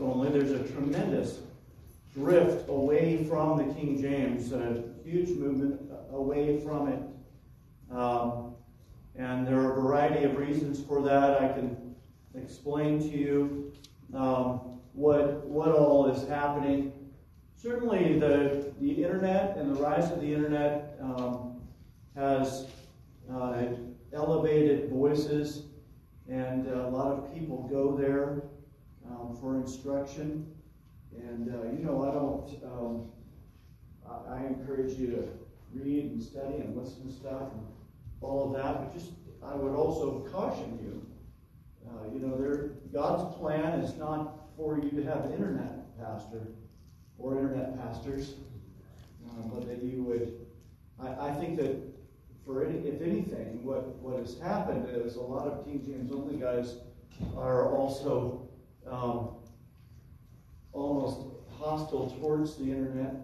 Only, there's a tremendous drift away from the King James, a huge movement away from it. Um, and there are a variety of reasons for that. I can explain to you um, what, what all is happening. Certainly, the, the internet and the rise of the internet um, has uh, elevated voices, and a lot of people go there um, for instruction. And, uh, you know, I don't, um, I, I encourage you to read and study and listen to stuff and all of that, but just, I would also caution you. Uh, you know, there, God's plan is not for you to have internet pastor or internet pastors, uh, but that you would. I, I think that for any, if anything, what, what has happened is a lot of King James only guys are also um, almost hostile towards the internet,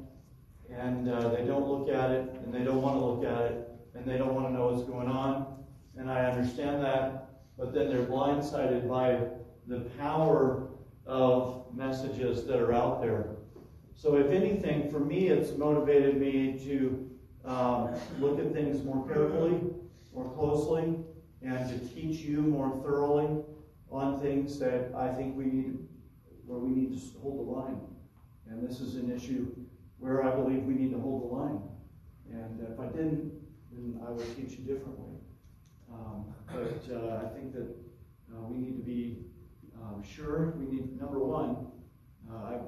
and uh, they don't look at it, and they don't want to look at it, and they don't want to know what's going on. And I understand that, but then they're blindsided by the power of messages that are out there. So, if anything, for me, it's motivated me to um, look at things more carefully, more closely, and to teach you more thoroughly on things that I think we need, where we need to hold the line. And this is an issue where I believe we need to hold the line. And if I didn't, then I would teach you differently. Um, but uh, I think that uh, we need to be um, sure. We need, number one, uh, I,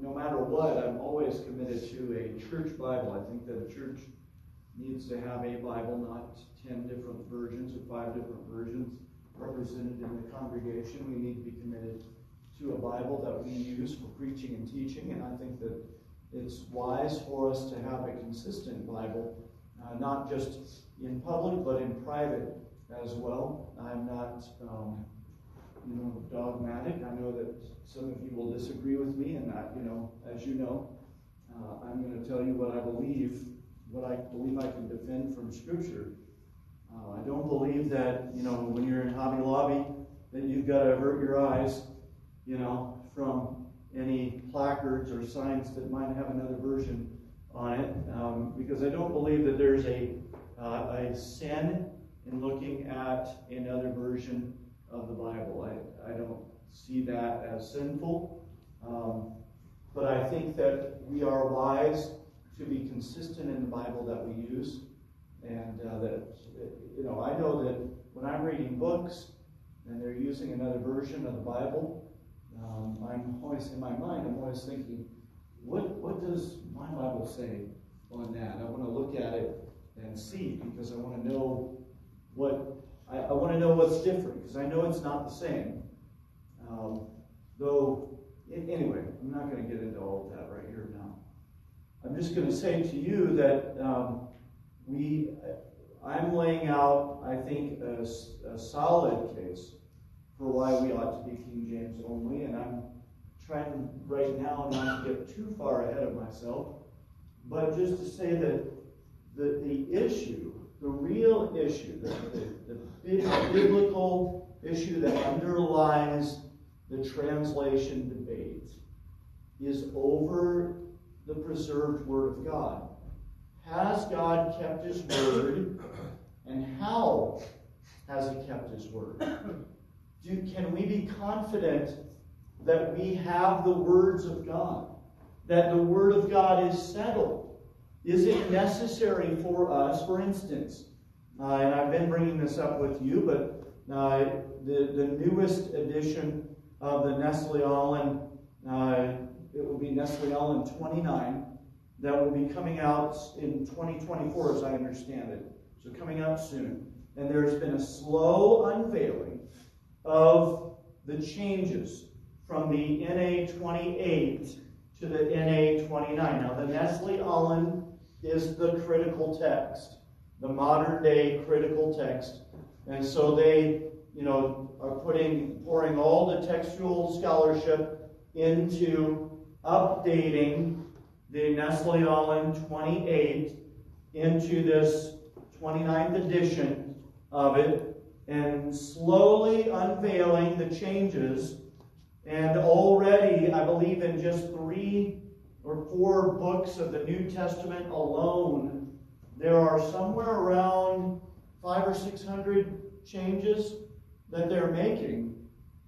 no matter what, I'm always committed to a church Bible. I think that a church needs to have a Bible, not 10 different versions or five different versions represented in the congregation. We need to be committed to a Bible that we use for preaching and teaching, and I think that it's wise for us to have a consistent Bible, uh, not just in public, but in private as well. I'm not, um, you know, dogmatic. I know that some of you will disagree with me, and that, you know, as you know, uh, I'm going to tell you what I believe, what I believe I can defend from Scripture. Uh, I don't believe that, you know, when you're in Hobby Lobby, that you've got to avert your eyes, you know, from any placards or signs that might have another version on it, um, because I don't believe that there's a, uh, a sin in looking at another version of the Bible. I, I don't see that as sinful. Um, but I think that we are wise to be consistent in the Bible that we use. And uh, that, you know, I know that when I'm reading books and they're using another version of the Bible, um, I'm always in my mind, I'm always thinking, what, what does my Bible say on that? I want to look at it and see because I want to know what I, I want to know what's different because I know it's not the same. Um, though, anyway, I'm not going to get into all of that right here now. I'm just going to say to you that um, we, I'm laying out, I think, a, a solid case for why we ought to be King James only, and I'm trying right now not to get too far ahead of myself, but just to say that the, the issue, the real issue, the, the, the biblical issue that underlies the translation debate is over the preserved Word of God. Has God kept His Word, and how has He kept His Word? Do, can we be confident that we have the words of God? That the Word of God is settled? Is it necessary for us, for instance, uh, and I've been bringing this up with you, but uh, the, the newest edition of the Nestle Aland, uh, it will be Nestle Aland 29, that will be coming out in 2024, as I understand it. So coming out soon. And there's been a slow unveiling of the changes from the NA 28 to the NA 29. Now, the Nestle Aland is the critical text, the modern day critical text. And so they, you know, are putting, pouring all the textual scholarship into updating the Nestle Aland 28 into this 29th edition of it and slowly unveiling the changes And already, I believe in just three or four books of the New Testament alone, there are somewhere around five or six hundred changes that they're making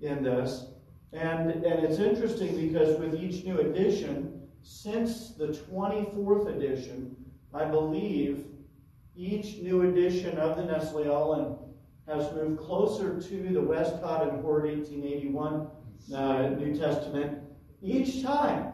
in this. And, and it's interesting because with each new edition, since the 24th edition, I believe each new edition of the Nestle Aland has moved closer to the Westcott and Hort 1881 uh, New Testament each time.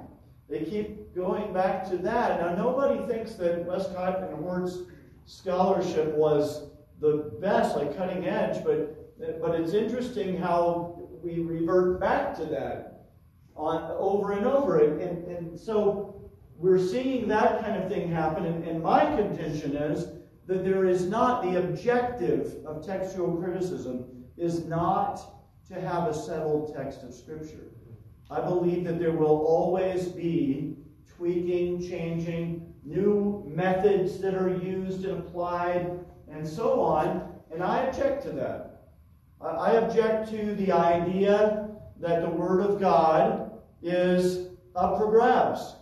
They keep going back to that. Now, nobody thinks that Westcott and Hort's scholarship was the best, like cutting edge, but, but it's interesting how we revert back to that on over and over. And, and so we're seeing that kind of thing happen. And, and my contention is that there is not the objective of textual criticism is not to have a settled text of Scripture. I believe that there will always be tweaking, changing, new methods that are used and applied, and so on. And I object to that. I object to the idea that the Word of God is up for grabs,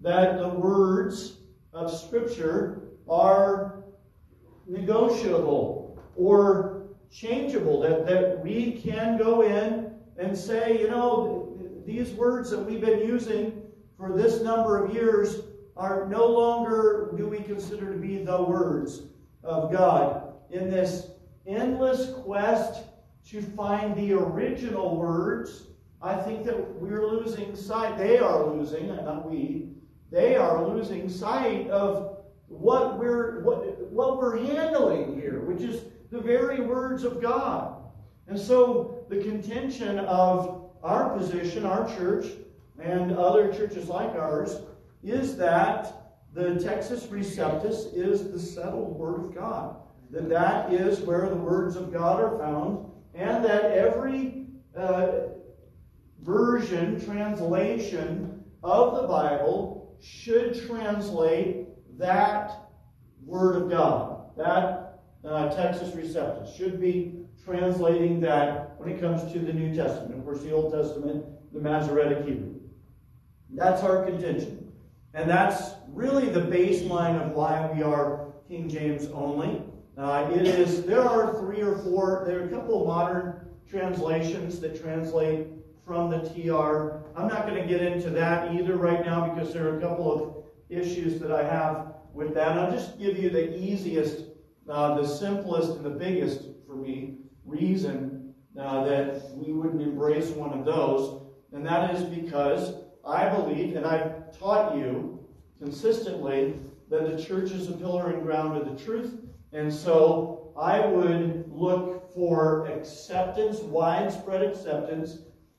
that the words of Scripture are negotiable or changeable, that, that we can go in and say, you know, these words that we've been using for this number of years are no longer do we consider to be the words of God in this endless quest to find the original words. I think that we're losing sight, they are losing, not we, they are losing sight of what we're what, what we're handling here, which is the very words of God. And so the contention of our position, our church, and other churches like ours, is that the Textus Receptus is the settled Word of God. That that is where the words of God are found, and that every uh, version, translation of the Bible should translate that Word of God. That uh, Textus Receptus should be translating that when it comes to the New Testament. Of course, the Old Testament, the Masoretic Hebrew. That's our contention. And that's really the baseline of why we are King James only. Uh, it is, there are three or four, there are a couple of modern translations that translate from the TR. I'm not going to get into that either right now because there are a couple of issues that I have with that. I'll just give you the easiest, uh, the simplest, and the biggest for me reason uh, that we wouldn't embrace one of those. And that is because I believe, and I've taught you consistently, that the church is a pillar and ground of the truth. And so I would look for acceptance, widespread acceptance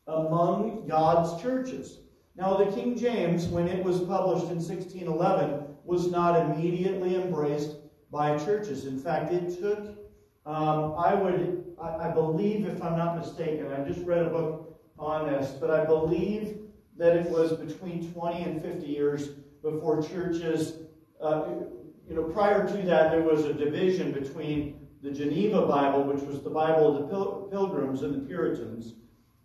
among God's churches. Now, the King James, when it was published in 1611, was not immediately embraced by churches. In fact, it took, um, I would, I, I believe, if I'm not mistaken, I just read a book on this, but I believe that it was between 20 and 50 years before churches, uh, you know, prior to that, there was a division between the Geneva Bible, which was the Bible of the Pil- Pilgrims and the Puritans,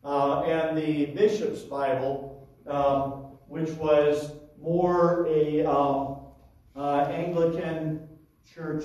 uh, and the Bishop's Bible, um, which was more a um, uh, Anglican church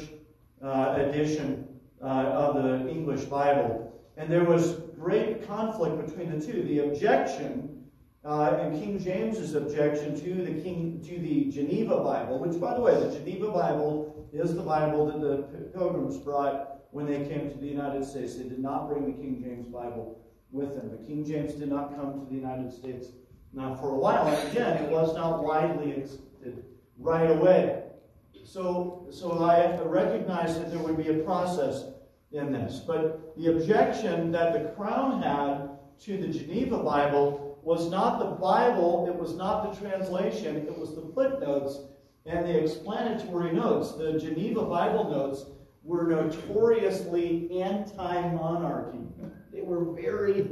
uh, edition uh, of the English Bible. And there was great conflict between the two. The objection uh, and King James's objection to the King to the Geneva Bible, which, by the way, the Geneva Bible is the Bible that the Pilgrims brought when they came to the United States. They did not bring the King James Bible with them. The King James did not come to the United States. Now, for a while, and again, it was not widely accepted right away. So, so I recognize that there would be a process in this. But the objection that the Crown had to the Geneva Bible was not the Bible, it was not the translation, it was the footnotes and the explanatory notes. The Geneva Bible notes were notoriously anti monarchy. They were very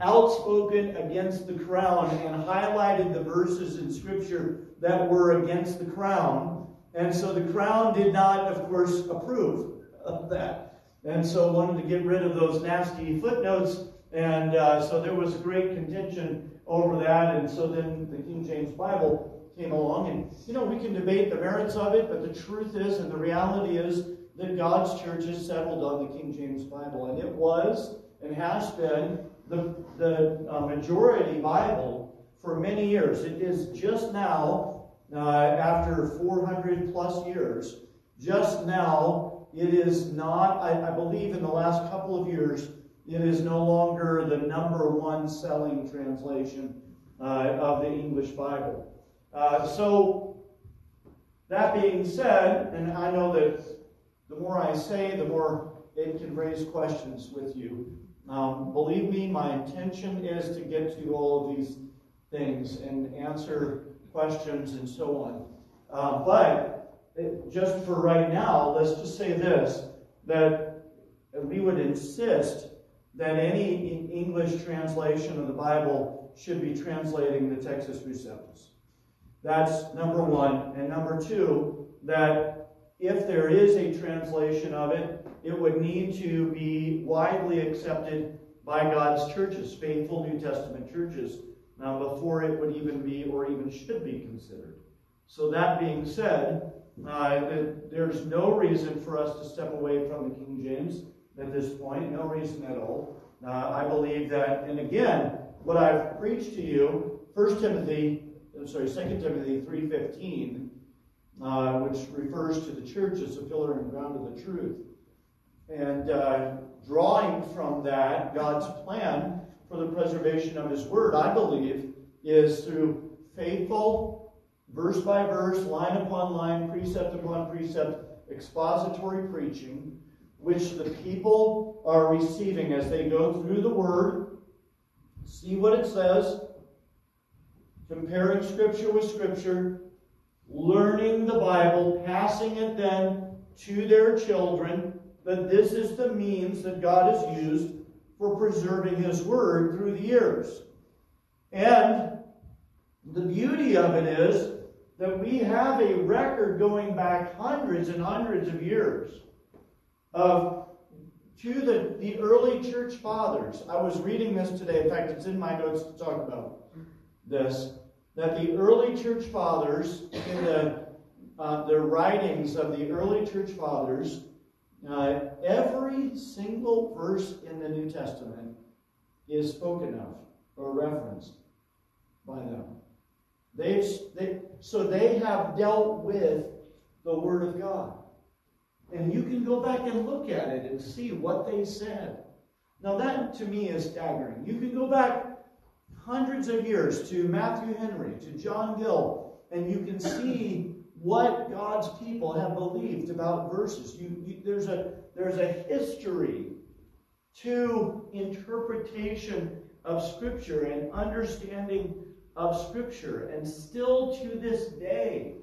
outspoken against the crown and highlighted the verses in Scripture that were against the crown. And so the crown did not, of course, approve of that. And so wanted to get rid of those nasty footnotes And uh, so there was great contention over that. And so then the King James Bible came along. And, you know, we can debate the merits of it, but the truth is and the reality is that God's church has settled on the King James Bible. And it was and has been the, the uh, majority Bible for many years. It is just now, uh, after 400 plus years, just now, it is not, I, I believe in the last couple of years, it is no longer the number one selling translation uh, of the English Bible. Uh, so, that being said, and I know that the more I say, the more it can raise questions with you. Um, believe me, my intention is to get to all of these things and answer questions and so on. Uh, but it, just for right now, let's just say this that we would insist that any English translation of the Bible should be translating the Textus Receptus. That's number one. And number two, that if there is a translation of it, it would need to be widely accepted by God's churches, faithful New Testament churches, uh, before it would even be or even should be considered. So, that being said, uh, there's no reason for us to step away from the King James at this point, no reason at all. Uh, I believe that, and again, what I've preached to you, 1 Timothy, I'm sorry, 2 Timothy 3.15, uh, which refers to the church as a pillar and ground of the truth. And uh, drawing from that, God's plan for the preservation of His Word, I believe, is through faithful, verse by verse, line upon line, precept upon precept, expository preaching, which the people are receiving as they go through the Word, see what it says, comparing Scripture with Scripture, learning the Bible, passing it then to their children, that this is the means that God has used for preserving His Word through the years. And the beauty of it is that we have a record going back hundreds and hundreds of years of to the, the early church fathers. I was reading this today. In fact, it's in my notes to talk about this that the early church fathers, in the, uh, the writings of the early church fathers, every single verse in the New Testament is spoken of or referenced by them. They've, they, so they have dealt with the Word of God. And you can go back and look at it and see what they said. Now, that to me is staggering. You can go back hundreds of years to Matthew Henry, to John Gill, and you can see what God's people have believed about verses. You, you, there's, a, there's a history to interpretation of Scripture and understanding of Scripture. And still to this day,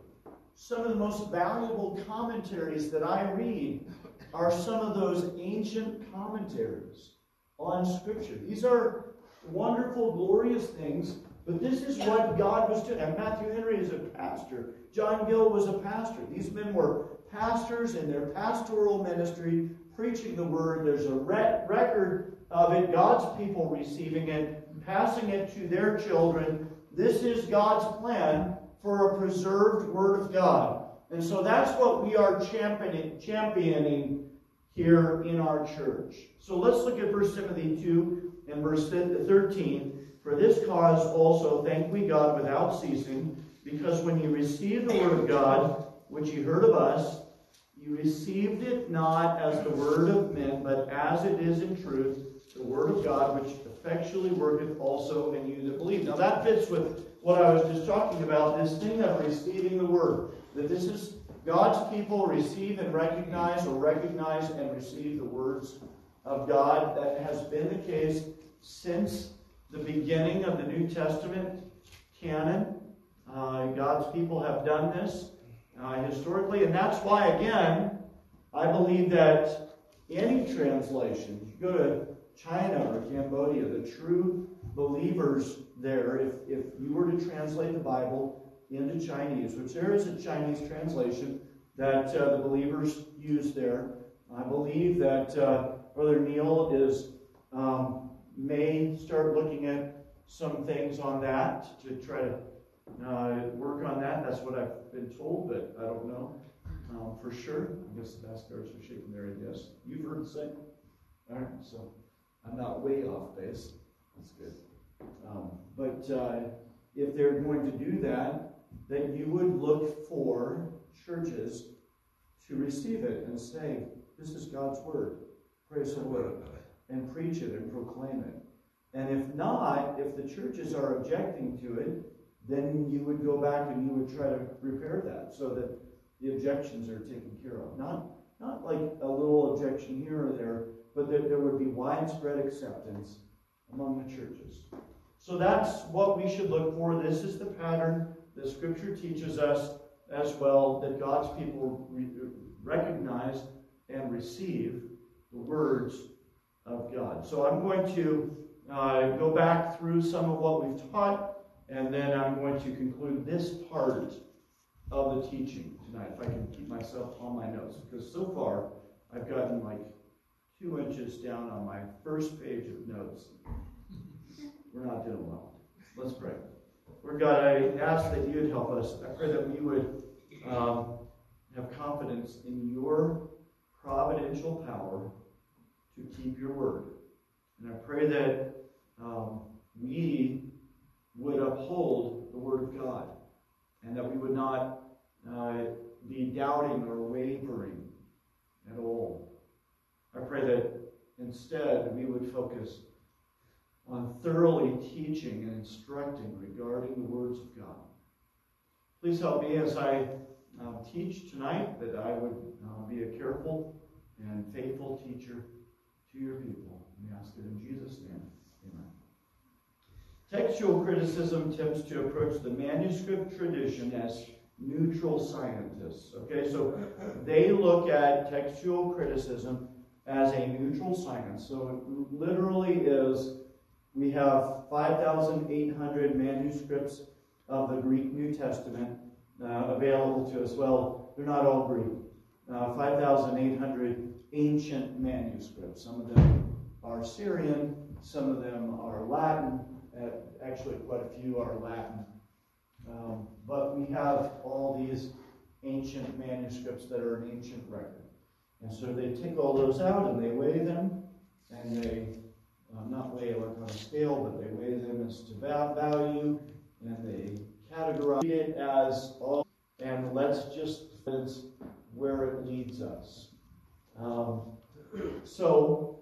some of the most valuable commentaries that I read are some of those ancient commentaries on Scripture. These are wonderful, glorious things. But this is what God was doing. And Matthew Henry is a pastor. John Gill was a pastor. These men were pastors in their pastoral ministry, preaching the word. There's a re- record of it, God's people receiving it, passing it to their children. This is God's plan for a preserved word of God. And so that's what we are championing, championing here in our church. So let's look at 1 Timothy 2 in verse 13, For this cause also thank we God without ceasing, because when you received the word of God, which you heard of us, you received it not as the word of men, but as it is in truth, the word of God, which effectually worketh also in you that believe. Now that fits with what I was just talking about, this thing of receiving the word. That this is God's people receive and recognize, or recognize and receive the words of God. That has been the case since the beginning of the New Testament canon. Uh, God's people have done this uh, historically, and that's why, again, I believe that any translation, you go to China or Cambodia, the true believers there, if, if you were to translate the Bible into Chinese, which there is a Chinese translation that uh, the believers use there, I believe that uh, Brother Neil is um, may start looking at some things on that to try to uh, work on that. That's what I've been told, but I don't know um, for sure. I guess the Baskars are shaking their head yes. You've heard the same? All right, so I'm not way off base. That's good. Um, but uh, if they're going to do that, then you would look for churches to receive it and say, This is God's word. Praise the Lord. And preach it and proclaim it. And if not, if the churches are objecting to it, then you would go back and you would try to repair that so that the objections are taken care of. Not, not like a little objection here or there, but that there would be widespread acceptance among the churches. So that's what we should look for. This is the pattern the Scripture teaches us as well that God's people re- recognize and receive the words of God. So I'm going to uh, go back through some of what we've taught, and then I'm going to conclude this part of the teaching tonight, if I can keep myself on my notes. Because so far, I've gotten like two inches down on my first page of notes. We're not doing well. Let's pray. Lord God, I ask that you would help us. I pray that we would um, have confidence in your providential power to keep your word. And I pray that um, we would uphold the word of God and that we would not uh, be doubting or wavering at all. I pray that instead we would focus on thoroughly teaching and instructing regarding the words of God. Please help me as I uh, teach tonight that I would uh, be a careful and faithful teacher to your people. We ask it in Jesus' name. Amen. Textual criticism attempts to approach the manuscript tradition as neutral scientists. Okay, so they look at textual criticism as a neutral science. So it literally is we have 5,800 manuscripts of the Greek New Testament uh, available to us. Well, they're not all Greek. Uh, 5,800 ancient manuscripts. Some of them are Syrian, some of them are Latin. Uh, actually, quite a few are Latin. Um, but we have all these ancient manuscripts that are an ancient record. And so they take all those out and they weigh them, and they um, not weigh like on a scale, but they weigh them as to value, and they categorize it as all. And let's just where it leads us. Um, so,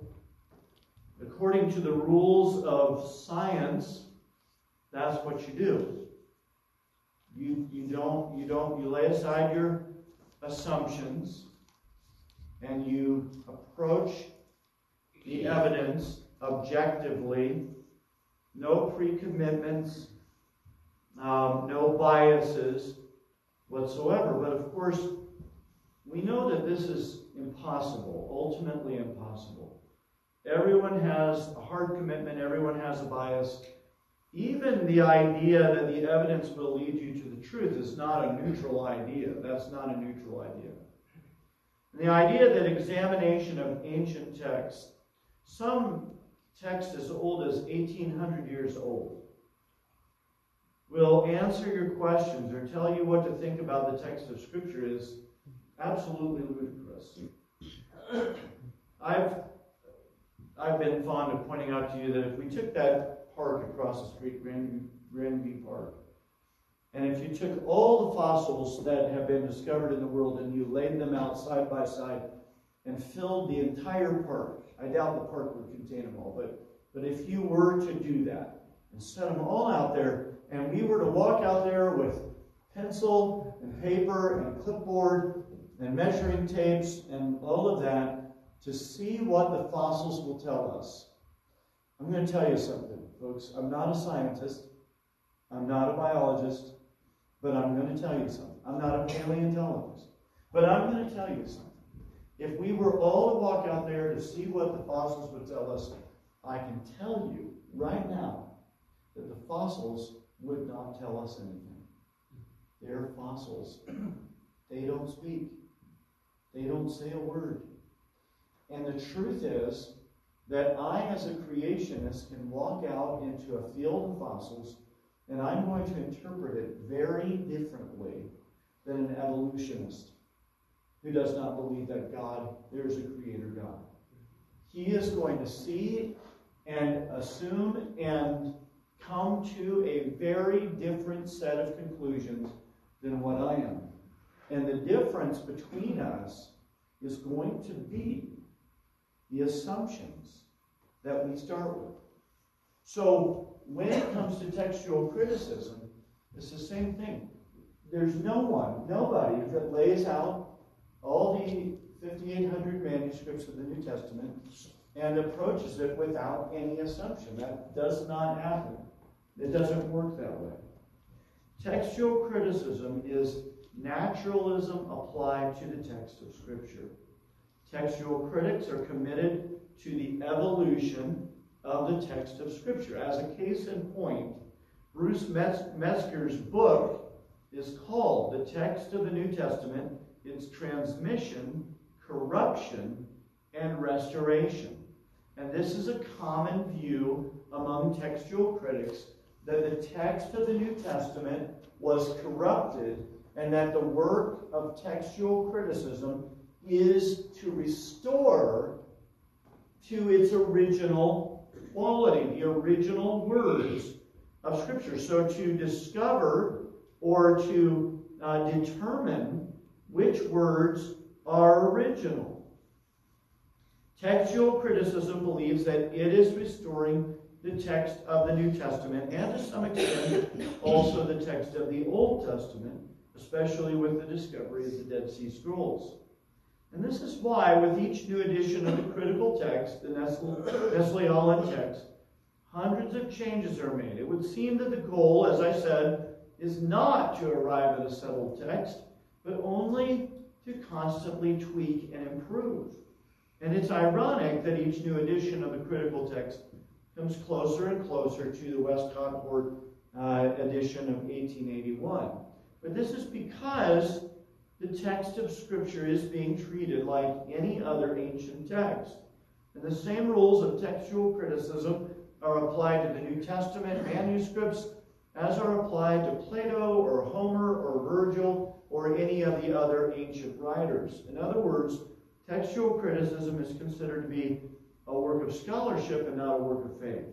according to the rules of science, that's what you do. You, you don't you don't you lay aside your assumptions and you approach the evidence objectively, no pre-commitments, um, no biases whatsoever. But of course, we know that this is impossible, ultimately impossible. Everyone has a hard commitment, everyone has a bias. Even the idea that the evidence will lead you to the truth is not a neutral idea. That's not a neutral idea. And the idea that examination of ancient texts, some texts as old as 1800 years old, will answer your questions or tell you what to think about the text of Scripture is absolutely ludicrous. I've I've been fond of pointing out to you that if we took that park across the street, Grandview, Grandview Park, and if you took all the fossils that have been discovered in the world and you laid them out side by side and filled the entire park, I doubt the park would contain them all, but, but if you were to do that and set them all out there, and we were to walk out there with pencil and paper and clipboard and measuring tapes and all of that to see what the fossils will tell us. I'm going to tell you something, folks. I'm not a scientist. I'm not a biologist. But I'm going to tell you something. I'm not a paleontologist. But I'm going to tell you something. If we were all to walk out there to see what the fossils would tell us, I can tell you right now that the fossils would not tell us anything. They're fossils. They don't speak. They don't say a word. And the truth is that I, as a creationist, can walk out into a field of fossils and I'm going to interpret it very differently than an evolutionist who does not believe that God, there is a creator God. He is going to see and assume and come to a very different set of conclusions than what I am. And the difference between us is going to be the assumptions that we start with. So when it comes to textual criticism, it's the same thing. There's no one, nobody that lays out all the 5,800 manuscripts of the New Testament and approaches it without any assumption. That does not happen. It doesn't work that way. Textual criticism is naturalism applied to the text of Scripture. Textual critics are committed to the evolution of the text of Scripture. As a case in point, Bruce Metzger's book is called The Text of the New Testament, Its Transmission, Corruption, and Restoration. And this is a common view among textual critics that the text of the New Testament was corrupted and that the work of textual criticism is to restore to its original quality, the original words of Scripture. So to discover or to uh, determine which words are original. Textual criticism believes that it is restoring the text of the New Testament and to some extent also the text of the Old Testament, especially with the discovery of the Dead Sea Scrolls. And this is why, with each new edition of the critical text, the Nestle Aland text, hundreds of changes are made. It would seem that the goal, as I said, is not to arrive at a settled text, but only to constantly tweak and improve. And it's ironic that each new edition of the critical text comes closer and closer to the Westcott Hort uh, edition of 1881. But this is because the text of Scripture is being treated like any other ancient text. And the same rules of textual criticism are applied to the New Testament manuscripts as are applied to Plato or Homer or Virgil or any of the other ancient writers. In other words, textual criticism is considered to be a work of scholarship and not a work of faith.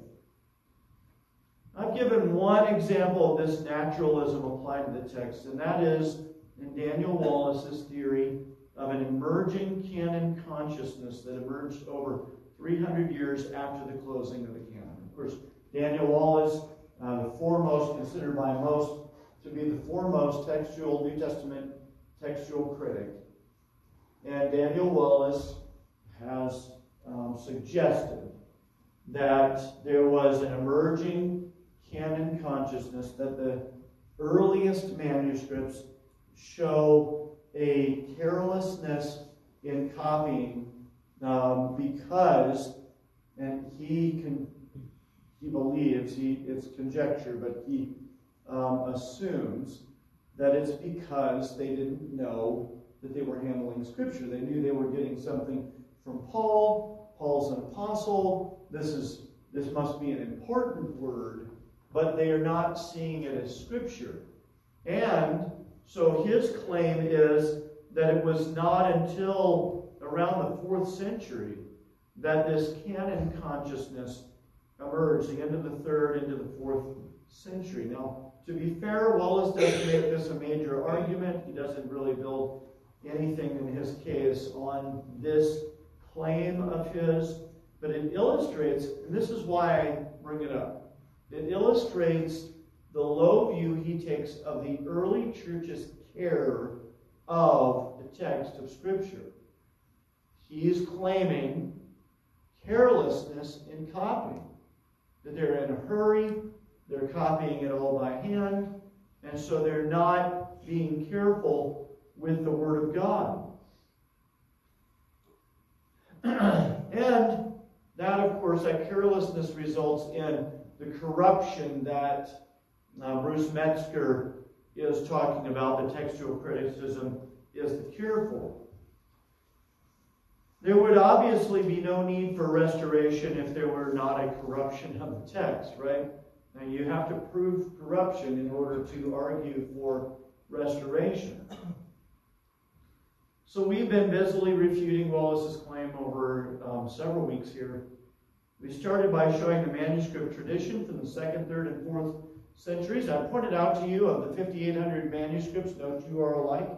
I've given one example of this naturalism applied to the text, and that is in Daniel Wallace's theory of an emerging canon consciousness that emerged over 300 years after the closing of the canon. Of course, Daniel Wallace, uh, the foremost, considered by most to be the foremost textual New Testament textual critic, and Daniel Wallace has um, suggested that there was an emerging canon consciousness that the earliest manuscripts show a carelessness in copying um, because, and he can, he believes, he, it's conjecture, but he um, assumes that it's because they didn't know that they were handling Scripture. They knew they were getting something from Paul. Paul's an apostle. This is this must be an important word, but they are not seeing it as Scripture. And so his claim is that it was not until around the fourth century that this canon consciousness emerged, the end of the third into the fourth century. Now, to be fair, Wallace doesn't make this a major argument. He doesn't really build anything in his case on this claim of his, but it illustrates, and this is why I bring it up, it illustrates the low view he takes of the early church's care of the text of Scripture. He is claiming carelessness in copying, that they're in a hurry, they're copying it all by hand, and so they're not being careful with the Word of God. and that, of course, that carelessness results in the corruption that uh, Bruce Metzger is talking about, the textual criticism is the cure for. There would obviously be no need for restoration if there were not a corruption of the text, right? Now you have to prove corruption in order to argue for restoration. So we've been busily refuting Wallace's claim over um, several weeks here. We started by showing the manuscript tradition from the second, third, and fourth centuries. I pointed out to you of the 5,800 manuscripts, no two are alike.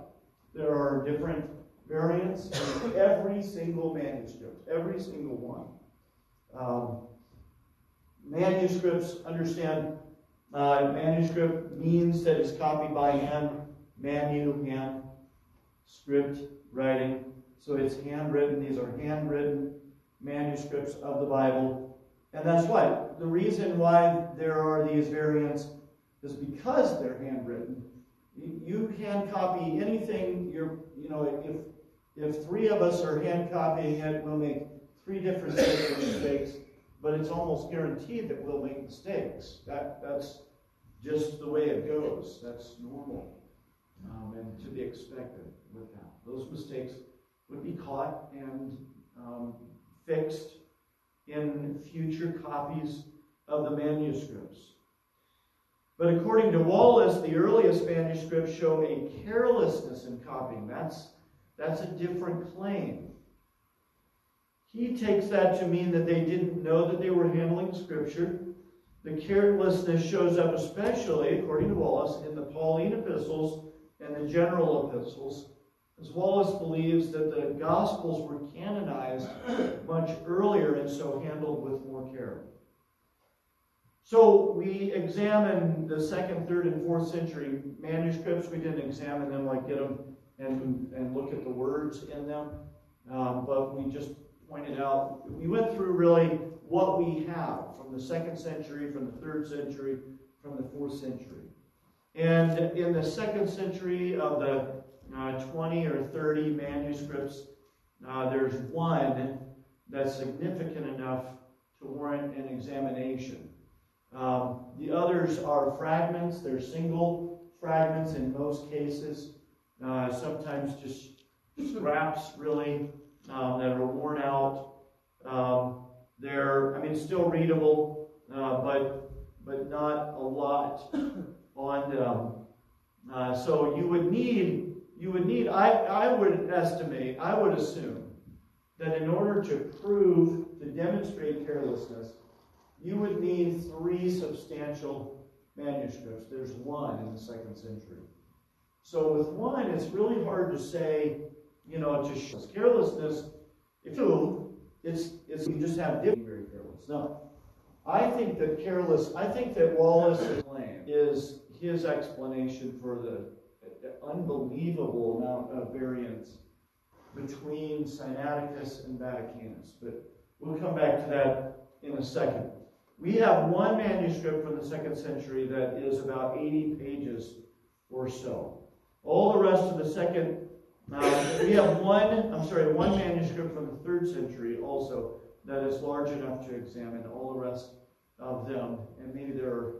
There are different variants in every single manuscript, every single one. Um, manuscripts, understand, uh, manuscript means that it's copied by hand, manu, hand, script, writing. So it's handwritten. These are handwritten manuscripts of the Bible. And that's why. The reason why there are these variants is because they're handwritten. You can copy anything you're, you know, if if three of us are hand copying it, we'll make three different mistakes, but it's almost guaranteed that we'll make mistakes. That that's just the way it goes. That's normal um, and to be expected with that. Those mistakes would be caught and um, fixed in future copies of the manuscripts. But according to Wallace, the earliest manuscripts show a carelessness in copying. That's, that's a different claim. He takes that to mean that they didn't know that they were handling Scripture. The carelessness shows up especially, according to Wallace, in the Pauline epistles and the general epistles, as Wallace believes that the Gospels were canonized much earlier and so handled with more care. So we examine the second, third, and fourth century manuscripts. We didn't examine them like get them and, and look at the words in them, um, but we just pointed out, we went through really what we have from the second century, from the third century, from the fourth century. And in the second century of the uh, 20 or 30 manuscripts, uh, there's one that's significant enough to warrant an examination. Um, the others are fragments, they're single fragments in most cases, uh, sometimes just scraps, really, um, that are worn out. Um, they're, I mean, still readable, uh, but but not a lot on them. Uh, so you would need, you would need, I, I would estimate, I would assume that in order to prove, to demonstrate carelessness, you would need three substantial manuscripts. There's one in the second century. So with one, it's really hard to say, you know, to show carelessness. If you, it's, it's you just have different very careless. No, I think that careless. I think that Wallace's claim is his explanation for the unbelievable amount of variance between Sinaiticus and Vaticanus. But we'll come back to that in a second. We have one manuscript from the second century that is about 80 pages or so. All the rest of the second, uh, we have one, I'm sorry, one manuscript from the third century also that is large enough to examine. All the rest of them, and maybe there are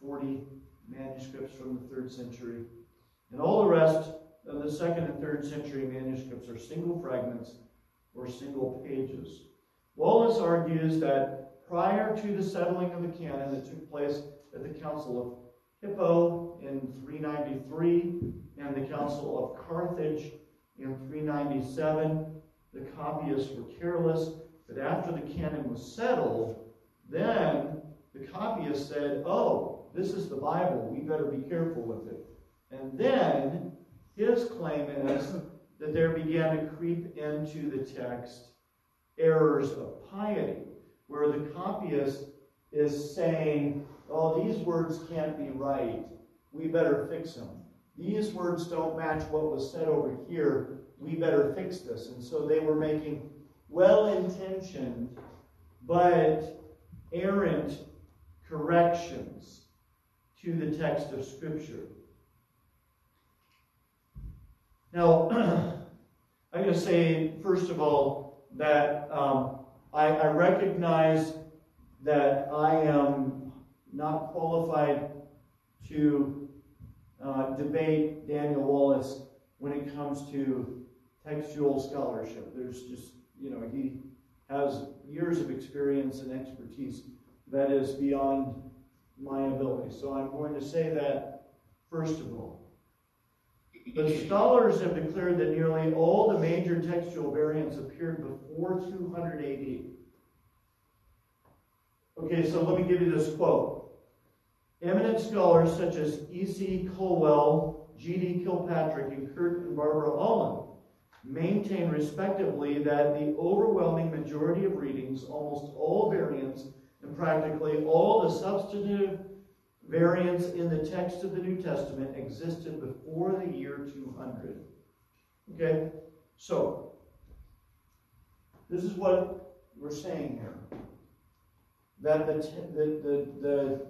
40 manuscripts from the third century. And all the rest of the second and third century manuscripts are single fragments or single pages. Wallace argues that prior to the settling of the canon that took place at the Council of Hippo in 393 and the Council of Carthage in 397, the copyists were careless, but after the canon was settled, then the copyist said, Oh, this is the Bible. We better be careful with it. And then his claim is that there began to creep into the text errors of piety, where the copyist is saying, Oh, these words can't be right. We better fix them. These words don't match what was said over here. We better fix this. And so they were making well intentioned but errant corrections to the text of Scripture. Now, I'm going to say, first of all, that um, I, I recognize that I am not qualified to uh, debate Daniel Wallace when it comes to textual scholarship. There's just, you know, he has years of experience and expertise that is beyond my ability. So I'm going to say that first of all. The scholars have declared that nearly all the major textual variants appeared before 200 AD. Okay, so let me give you this quote. Eminent scholars such as E.C. Colwell, G.D. Kilpatrick, and Kurt and Barbara Aland maintain respectively that the overwhelming majority of readings, almost all variants, and practically all the substantive variants in the text of the New Testament existed before the year 200. Okay? So, this is what we're saying here. That the, the, the, the,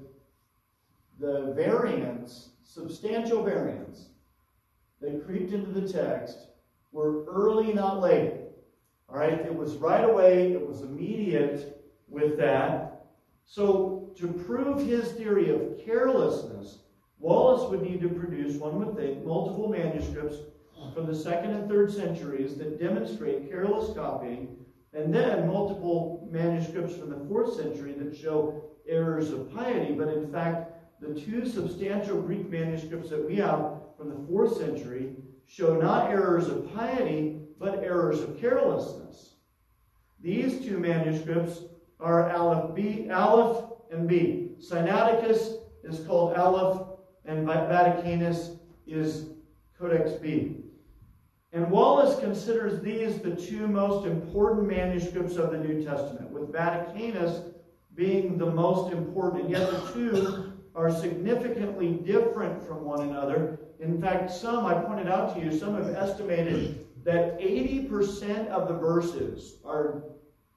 the variants, substantial variants, that creeped into the text were early, not late. All right? It was right away, it was immediate with that. So, to prove his theory of carelessness, Wallace would need to produce, one would think, multiple manuscripts from the second and third centuries that demonstrate careless copying, and then multiple manuscripts from the fourth century that show errors of piety. But in fact, the two substantial Greek manuscripts that we have from the fourth century show not errors of piety, but errors of carelessness. These two manuscripts are Aleph, B, Aleph and B. Sinaiticus is called Aleph, and Vaticanus is Codex B. And Wallace considers these the two most important manuscripts of the New Testament, with Vaticanus being the most important, yet the two are significantly different from one another. In fact, some, I pointed out to you, some have estimated that 80% of the verses are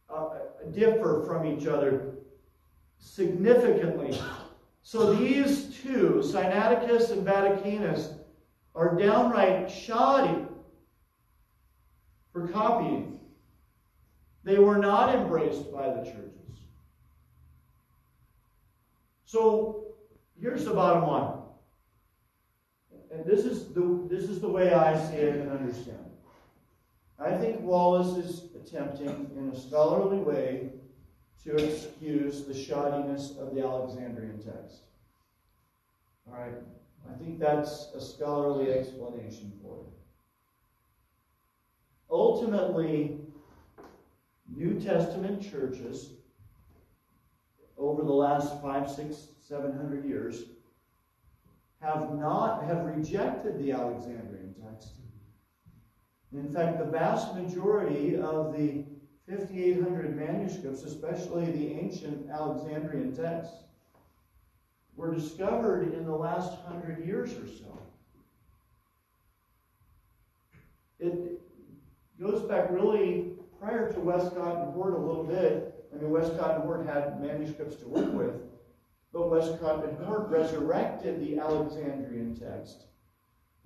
uh, differ from each other significantly. So these two, Sinaiticus and Vaticanus, are downright shoddy for copying. They were not embraced by the churches. So here's the bottom line. And this is the this is the way I see it and understand it. I think Wallace is attempting in a scholarly way to excuse the shoddiness of the Alexandrian text. All right? I think that's a scholarly explanation for it. Ultimately, New Testament churches over the last five, six, seven hundred years have not have rejected the Alexandrian text. In fact, the vast majority of the 5,800 manuscripts, especially the ancient Alexandrian texts, were discovered in the last hundred years or so. It goes back really prior to Westcott and Hort a little bit. I mean, Westcott and Hort had manuscripts to work with, but Westcott and Hort resurrected the Alexandrian text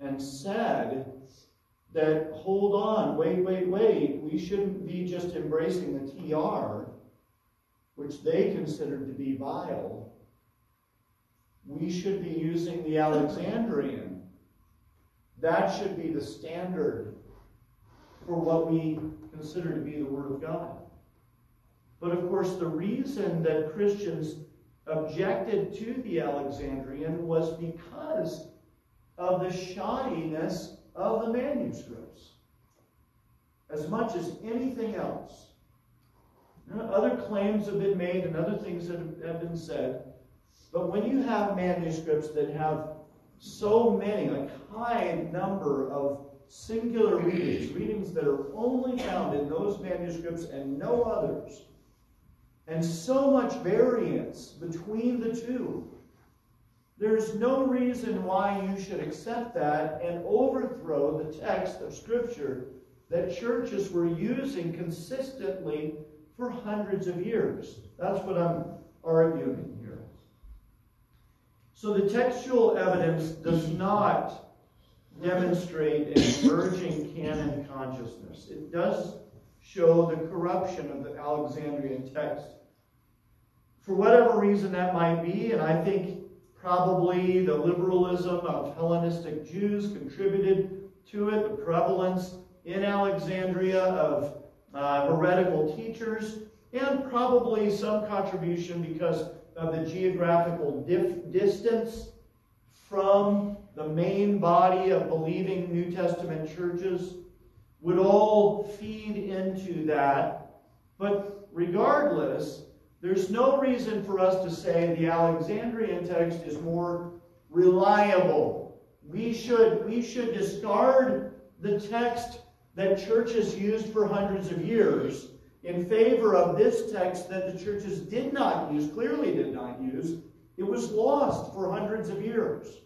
and said that hold on, wait, wait, wait, we shouldn't be just embracing the TR, which they considered to be vile. We should be using the Alexandrian. That should be the standard for what we consider to be the Word of God. But of course, the reason that Christians objected to the Alexandrian was because of the shoddiness of the manuscripts as much as anything else. other claims have been made and other things that have been said. But when you have manuscripts that have so many, like high number of singular readings, readings that are only found in those manuscripts and no others, and so much variance between the two, there's no reason why you should accept that and overthrow the text of Scripture that churches were using consistently for hundreds of years. That's what I'm arguing here. So the textual evidence does not demonstrate an emerging canon consciousness. It does show the corruption of the Alexandrian text. For whatever reason that might be, and I think Probably the liberalism of Hellenistic Jews contributed to it, the prevalence in Alexandria of uh, heretical teachers, and probably some contribution because of the geographical distance from the main body of believing New Testament churches would all feed into that. But regardless, there's no reason for us to say the Alexandrian text is more reliable. We should, we should discard the text that churches used for hundreds of years in favor of this text that the churches did not use, clearly did not use. It was lost for hundreds of years.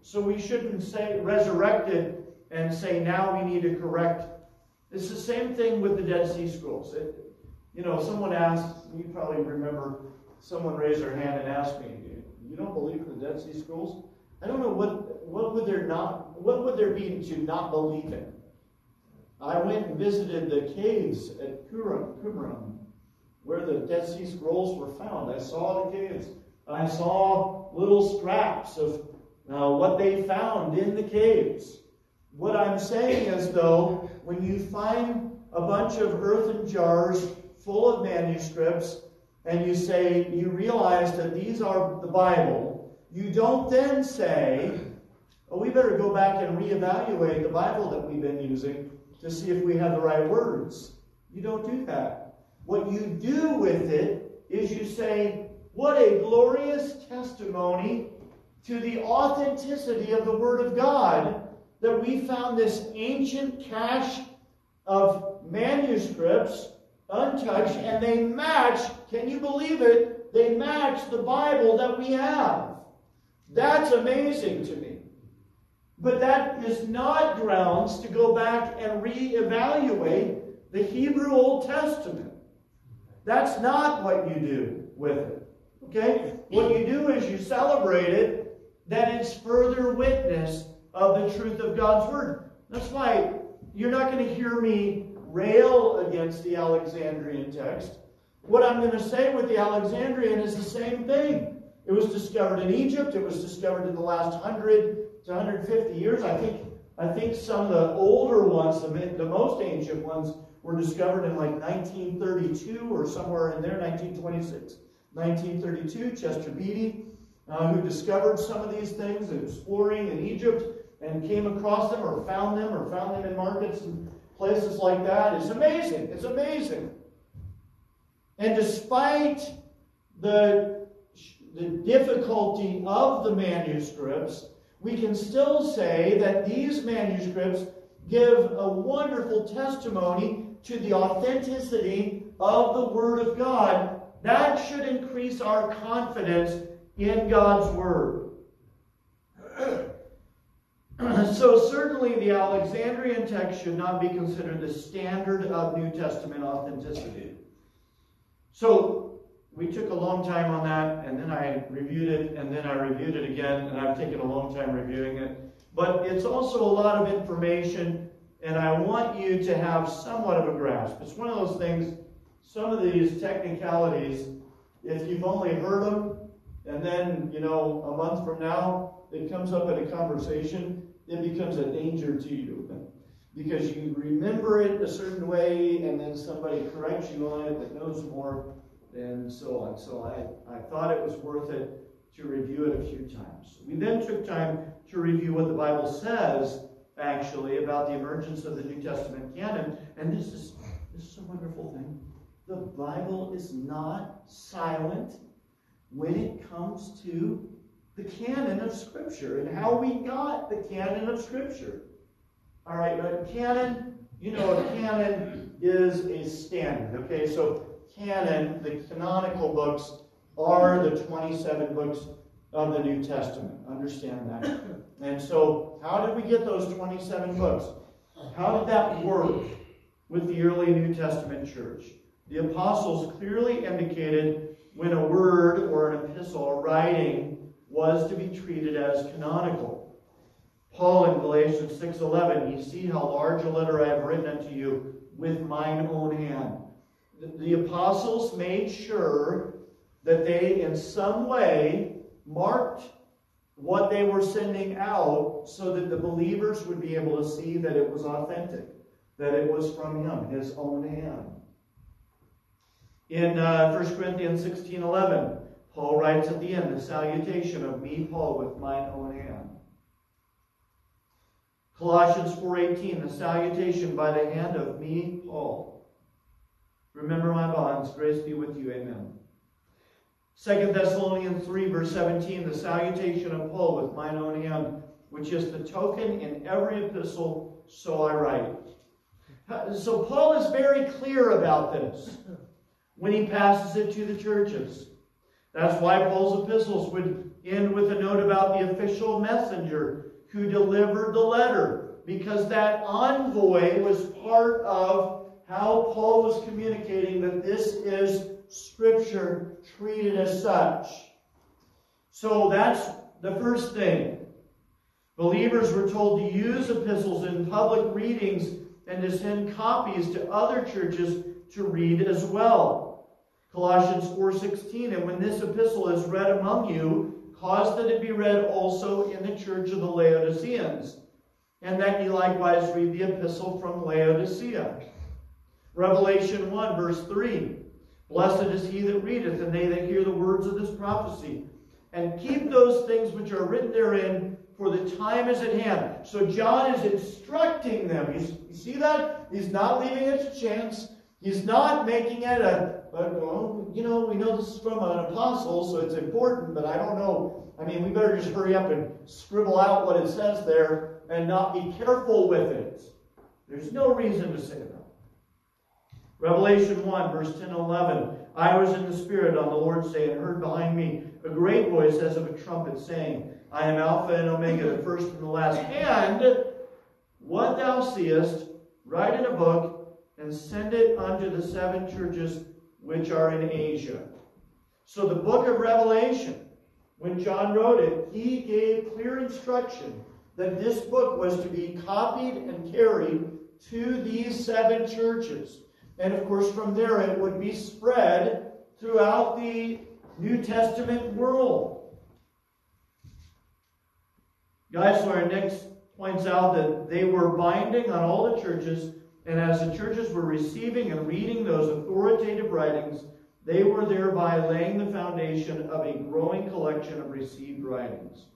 So we shouldn't say resurrected and say now we need to correct. It's the same thing with the Dead Sea Scrolls. It, you know, someone asked, you probably remember, someone raised their hand and asked me, "You don't believe in the Dead Sea Scrolls?" I don't know what what would there not what would there be to not believe in. I went and visited the caves at Qumran, where the Dead Sea Scrolls were found. I saw the caves. I saw little scraps of uh, what they found in the caves. What I'm saying is, though, when you find a bunch of earthen jars full of manuscripts and you say, you realize that these are the Bible, you don't then say, oh, we better go back and reevaluate the Bible that we've been using to see if we have the right words. You don't do that. What you do with it is you say, what a glorious testimony to the authenticity of the Word of God that we found this ancient cache of manuscripts untouched, and they match, can you believe it? They match the Bible that we have. That's amazing to me. But that is not grounds to go back and reevaluate the Hebrew Old Testament. That's not what you do with it. Okay? What you do is you celebrate it, that it's further witness of the truth of God's Word. That's why you're not going to hear me rail against the Alexandrian text. What I'm going to say with the Alexandrian is the same thing. It was discovered in Egypt. It was discovered in the last 100 to 150 years. I think, I think some of the older ones, the, most ancient ones, were discovered in like 1932 or somewhere in there, 1926. 1932, Chester Beatty, uh, who discovered some of these things, exploring in Egypt, and came across them or found them or found them in markets and places like that. It's amazing. It's amazing. And despite the, the difficulty of the manuscripts, we can still say that these manuscripts give a wonderful testimony to the authenticity of the Word of God. That should increase our confidence in God's Word. so certainly the Alexandrian text should not be considered the standard of New Testament authenticity. So we took a long time on that, and then I reviewed it, and then I reviewed it again, and I've taken a long time reviewing it. But it's also a lot of information, and I want you to have somewhat of a grasp. It's one of those things, some of these technicalities, if you've only heard them, and then, you know, a month from now, it comes up in a conversation, it becomes a danger to you. Because you remember it a certain way, and then somebody corrects you on it that knows more, and so on. So I, I thought it was worth it to review it a few times. We then took time to review what the Bible says, actually, about the emergence of the New Testament canon. And this is, this is a wonderful thing. The Bible is not silent when it comes to the canon of Scripture and how we got the canon of Scripture. All right, but canon, you know, a canon is a standard. Okay, so canon, the canonical books, are the 27 books of the New Testament. Understand that. And so, how did we get those 27 books? How did that work with the early New Testament church? The apostles clearly indicated when a word or an epistle or writing was to be treated as canonical. Paul in Galatians 6:11, "You see how large a letter I have written unto you with mine own hand." The, apostles made sure that they in some way marked what they were sending out so that the believers would be able to see that it was authentic. that it was from him, his own hand. In uh, 1 Corinthians 16 11, Paul writes at the end, the salutation of me, Paul, with mine own hand. Colossians 4:18, the salutation by the hand of me, Paul. Remember my bonds, grace be with you, amen. 2 Thessalonians 3, verse 17, the salutation of Paul with mine own hand, which is the token in every epistle, so I write. Uh, so Paul is very clear about this when he passes it to the churches. That's why Paul's epistles would end with a note about the official messenger who delivered the letter, because that envoy was part of how Paul was communicating that this is Scripture treated as such. So that's the first thing. Believers were told to use epistles in public readings and to send copies to other churches to read as well. Colossians 4:16 and when this epistle is read among you cause that it be read also in the church of the Laodiceans and that ye likewise read the epistle from Laodicea. Revelation 1 verse 3 Blessed is he that readeth and they that hear the words of this prophecy and keep those things which are written therein for the time is at hand. So John is instructing them. You, you see that? He's not leaving it to chance. He's not making it a, well, you know, we know this is from an apostle, so it's important, but I don't know. I mean, we better just hurry up and scribble out what it says there and not be careful with it. There's no reason to say that. Revelation 1, verse 10 and 11. I was in the Spirit on the Lord's day and heard behind me a great voice as of a trumpet saying, I am Alpha and Omega, the first and the last. And what thou seest, write in a book and send it unto the seven churches which are in Asia. So the book of Revelation, when John wrote it, he gave clear instruction that this book was to be copied and carried to these seven churches. And of course, from there it would be spread throughout the New Testament world. Geisler Nix points out that they were binding on all the churches, and as the churches were receiving and reading those authoritative writings, they were thereby laying the foundation of a growing collection of received writings.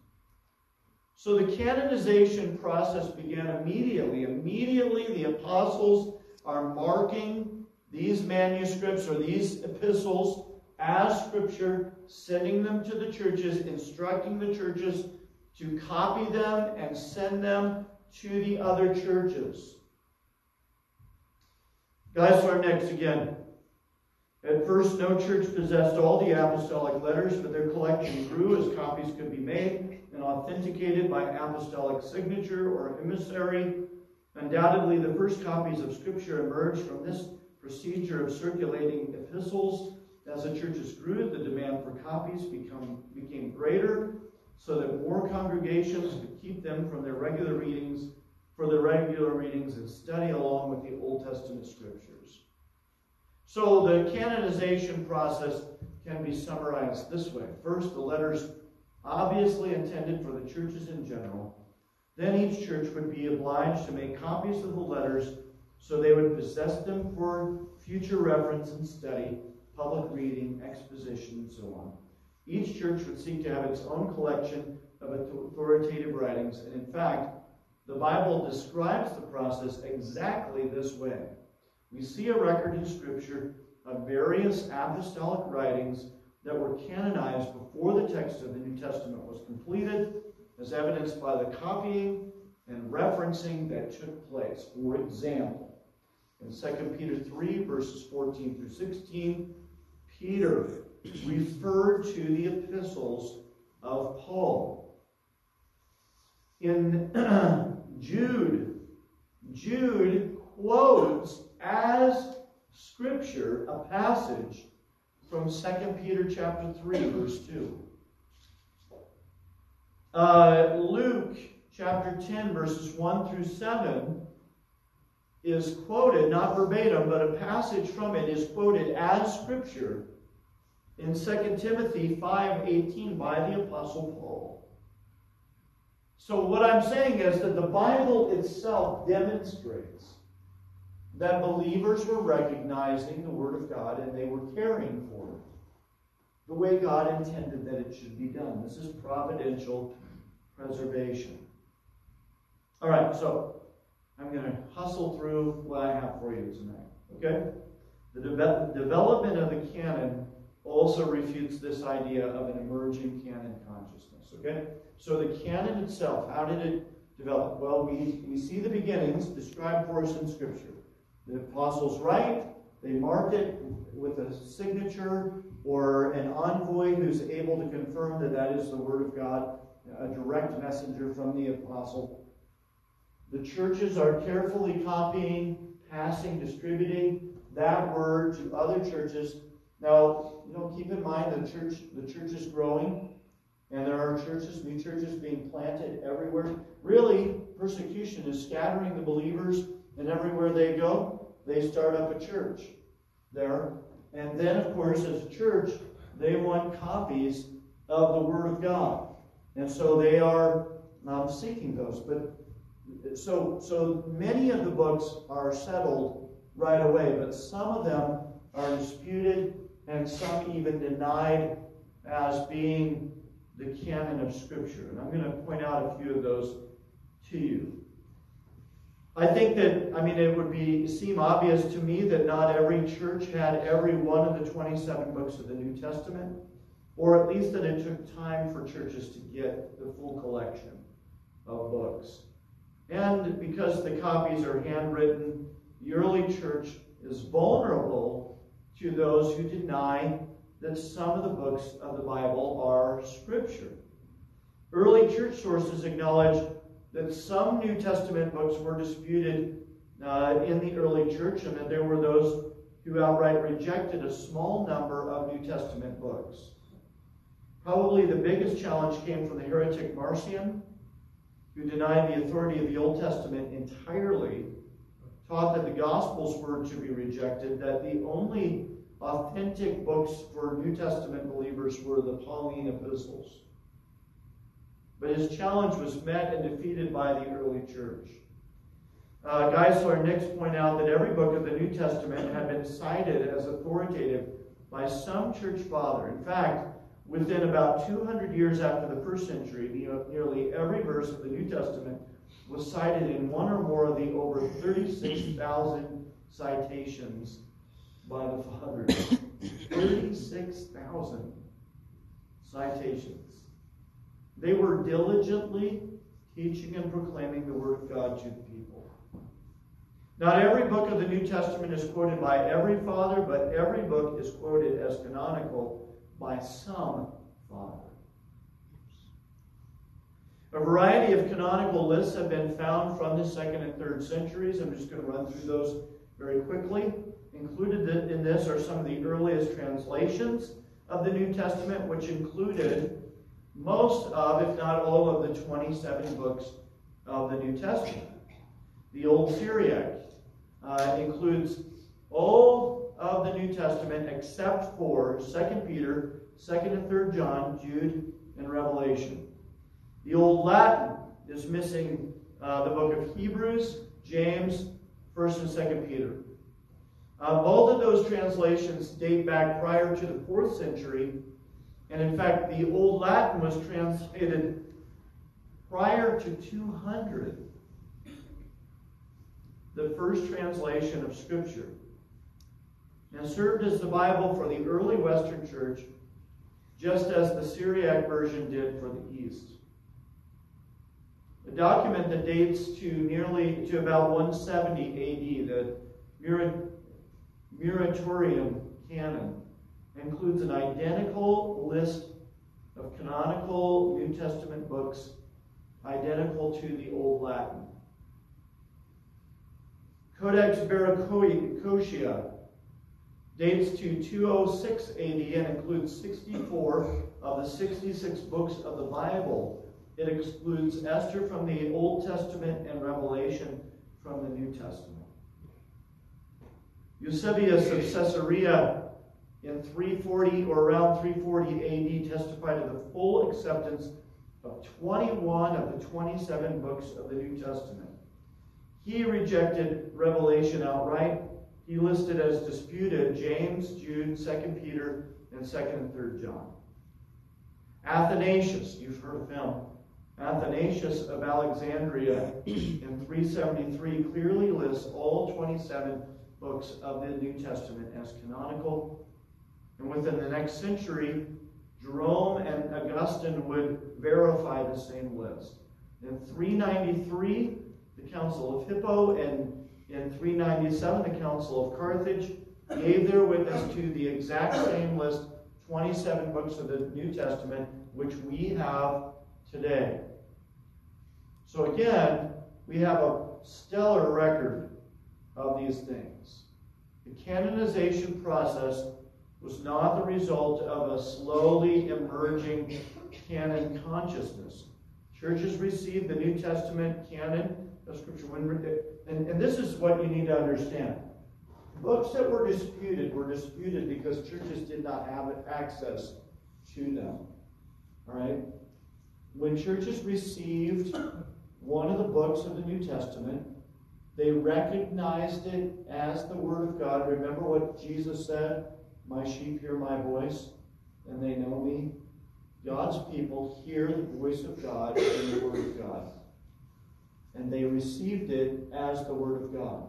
So the canonization process began immediately. Immediately, the apostles are marking these manuscripts or these epistles as scripture, sending them to the churches, instructing the churches to copy them and send them to the other churches. Geisler Nix again. At first, no church possessed all the apostolic letters, but their collection grew as copies could be made and authenticated by apostolic signature or emissary. Undoubtedly, the first copies of Scripture emerged from this procedure of circulating epistles. As the churches grew, the demand for copies become, became greater, so that more congregations could keep them from their regular readings, for the regular readings and study along with the Old Testament scriptures. So the canonization process can be summarized this way. First, the letters obviously intended for the churches in general. Then each church would be obliged to make copies of the letters so they would possess them for future reference and study, public reading, exposition, and so on. Each church would seek to have its own collection of authoritative writings, and in fact, the Bible describes the process exactly this way. We see a record in Scripture of various apostolic writings that were canonized before the text of the New Testament was completed, as evidenced by the copying and referencing that took place. For example, in 2 Peter 3, verses 14 through 16, Peter referred to the epistles of Paul. In Jude, Jude quotes as scripture a passage from 2 Peter chapter 3, verse 2. Uh, Luke chapter 10, verses 1 through 7 is quoted, not verbatim, but a passage from it is quoted as scripture in 2 Timothy 5:18 by the apostle Paul. So what I'm saying is that the Bible itself demonstrates that believers were recognizing the Word of God and they were caring for it the way God intended that it should be done. This is providential preservation. All right, so I'm going to hustle through what I have for you tonight. Okay? The de- development of the canon also refutes this idea of an emerging canon consciousness. Okay? So the canon itself, how did it develop? Well, we, we see the beginnings described for us in Scripture. The apostles write, they mark it with a signature or an envoy who's able to confirm that that is the Word of God, a direct messenger from the apostle. The churches are carefully copying, passing, distributing that word to other churches. Now, you know, keep in mind the church the church is growing, and there are churches, new churches being planted everywhere. Really, persecution is scattering the believers, and everywhere they go, they start up a church there. And then, of course, as a church, they want copies of the Word of God. And so they are um, seeking those. But so, so many of the books are settled right away, but some of them are disputed and some even denied as being the canon of Scripture. And I'm going to point out a few of those to you. I think that, I mean, it would be seem obvious to me that not every church had every one of the 27 books of the New Testament, or at least that it took time for churches to get the full collection of books. And because the copies are handwritten, the early church is vulnerable to those who deny that some of the books of the Bible are Scripture. Early church sources acknowledge that some New Testament books were disputed uh, in the early church, and that there were those who outright rejected a small number of New Testament books. Probably the biggest challenge came from the heretic Marcion, who denied the authority of the Old Testament entirely, taught that the Gospels were to be rejected, that the only authentic books for New Testament believers were the Pauline epistles. But his challenge was met and defeated by the early church. Uh, Geisler Nix point out that every book of the New Testament had been cited as authoritative by some church father. In fact, within about 200 years after the first century, nearly every verse of the New Testament was cited in one or more of the over 36,000 citations by the fathers. 36,000 citations. They were diligently teaching and proclaiming the Word of God to the people. Not every book of the New Testament is quoted by every father, but every book is quoted as canonical by some father. A variety of canonical lists have been found from the second and third centuries. I'm just going to run through those very quickly. Included in this are some of the earliest translations of the New Testament, which included most of, if not all of, the 27 books of the New Testament. The Old Syriac uh, includes all of the New Testament except for 2 Peter, 2nd and 3rd John, Jude, and Revelation. The Old Latin is missing uh, the book of Hebrews, James, 1st and 2nd Peter. Uh, both of those translations date back prior to the 4th century and in fact, the Old Latin was translated prior to 200, the first translation of Scripture, and served as the Bible for the early Western Church, just as the Syriac version did for the East. A document that dates to nearly to about 170 AD, the Muratorian Canon, includes an identical list of canonical New Testament books identical to the Old Latin. Codex Barococcio dates to 206 AD and includes 64 of the 66 books of the Bible. It excludes Esther from the Old Testament and Revelation from the New Testament. Eusebius of Caesarea in 340 or around 340 AD testified to the full acceptance of 21 of the 27 books of the New Testament. He rejected revelation outright. He listed as disputed James, Jude, 2 Peter, and 2nd and 3rd John. Athanasius, you've heard of him. Athanasius of Alexandria in 373 clearly lists all 27 books of the New Testament as canonical. And within the next century, Jerome and Augustine would verify the same list. In 393, the Council of Hippo, and in 397, the Council of Carthage gave their witness to the exact same list, 27 books of the New Testament, which we have today. So again, we have a stellar record of these things. The canonization process was not the result of a slowly emerging canon consciousness. Churches received the New Testament canon of Scripture and, and this is what you need to understand. Books that were disputed were disputed because churches did not have access to them. All right? When churches received one of the books of the New Testament, they recognized it as the Word of God. Remember what Jesus said? My sheep hear my voice, and they know me. God's people hear the voice of God and the Word of God. And they received it as the Word of God.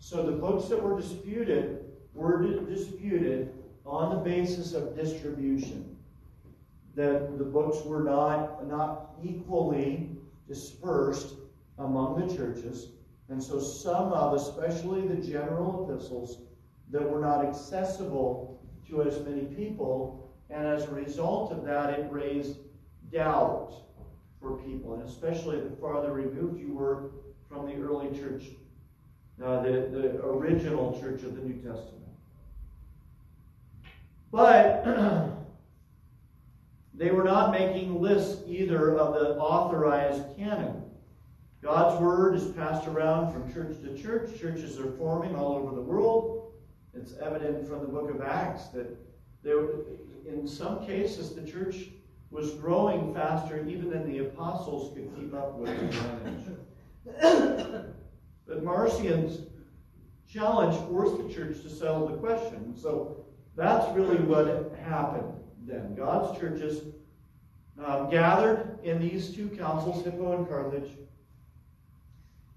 So the books that were disputed were disputed on the basis of distribution. That the books were not, not equally dispersed among the churches. And so some of, especially the general epistles, that were not accessible to as many people. And as a result of that, it raised doubt for people, and especially the farther removed you were from the early church, uh, the, the original church of the New Testament. But they were not making lists either of the authorized canon. God's word is passed around from church to church. Churches are forming all over the world. It's evident from the book of Acts that there, in some cases, the church was growing faster even than the apostles could keep up with but Marcion's challenge forced the church to settle the question. So that's really what happened then. God's churches um, gathered in these two councils, Hippo and Carthage,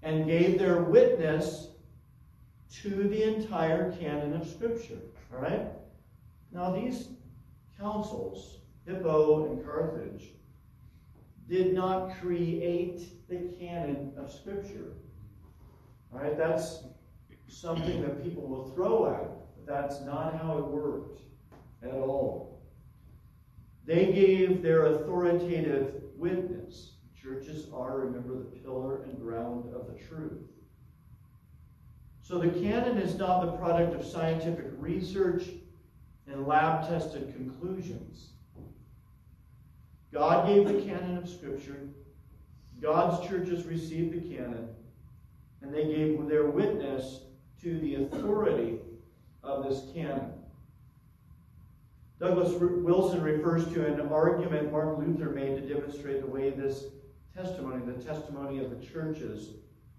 and gave their witness to the entire canon of Scripture. All right? Now, these councils, Hippo and Carthage, did not create the canon of Scripture. All right? That's something that people will throw at, but that's not how it worked at all. They gave their authoritative witness. Churches are, remember, the pillar and ground of the truth. So the canon is not the product of scientific research and lab tested conclusions. God gave the canon of Scripture. God's churches received the canon, and they gave their witness to the authority of this canon. Douglas Wilson refers to an argument Martin Luther made to demonstrate the way this testimony, the testimony of the churches,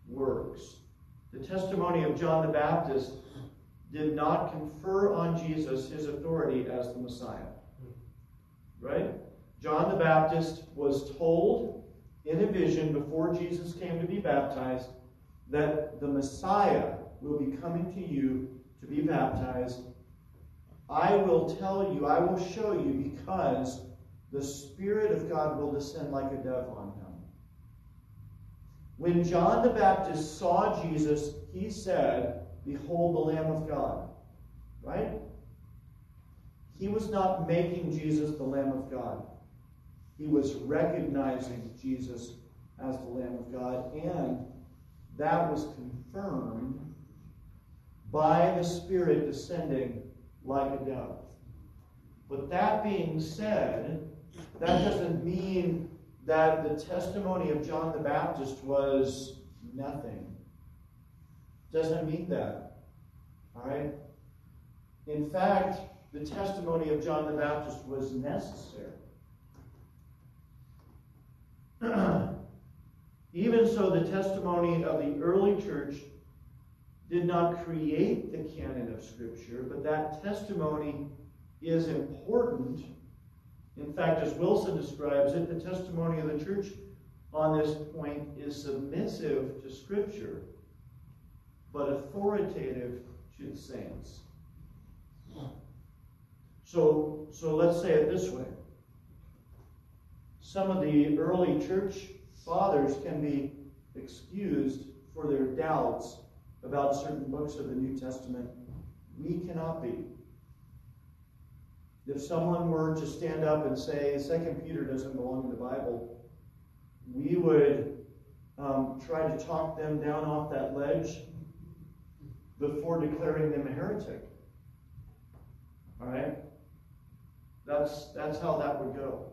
works. The testimony of John the Baptist did not confer on Jesus his authority as the Messiah. Right? John the Baptist was told in a vision before Jesus came to be baptized that the Messiah will be coming to you to be baptized. I will tell you, I will show you, because the Spirit of God will descend like a dove on. When John the Baptist saw Jesus, he said, Behold the Lamb of God. Right? He was not making Jesus the Lamb of God. He was recognizing Jesus as the Lamb of God, and that was confirmed by the Spirit descending like a dove. But that being said, that doesn't mean that the testimony of John the Baptist was nothing. Doesn't mean that. All right? In fact, the testimony of John the Baptist was necessary. Even so, the testimony of the early church did not create the canon of Scripture, but that testimony is important. In fact, as Wilson describes it, the testimony of the church on this point is submissive to Scripture, but authoritative to the saints. So, so let's say it this way. Some of the early church fathers can be excused for their doubts about certain books of the New Testament. We cannot be. If someone were to stand up and say Second Peter doesn't belong in the Bible, we would um, try to talk them down off that ledge before declaring them a heretic. All right? That's, that's how that would go.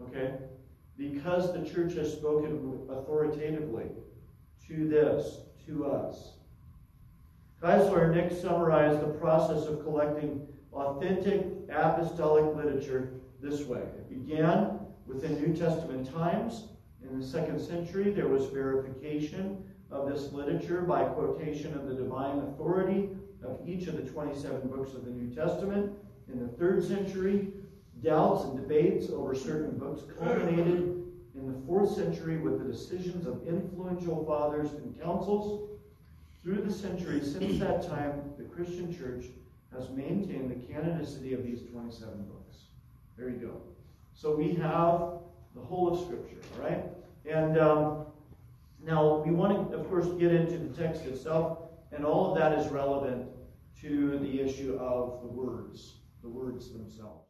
Okay? Because the church has spoken authoritatively to this, to us. Geisler and Nix summarized the process of collecting authentic apostolic literature this way. It began within New Testament times. In the second century, there was verification of this literature by quotation of the divine authority of each of the 27 books of the New Testament. In the third century, doubts and debates over certain books culminated in the fourth century with the decisions of influential fathers and councils. Through the centuries since that time, the Christian church has maintained the canonicity of these 27 books. There you go. So we have the whole of Scripture, all right? And um, now we want to, of course, get into the text itself, and all of that is relevant to the issue of the words, the words themselves.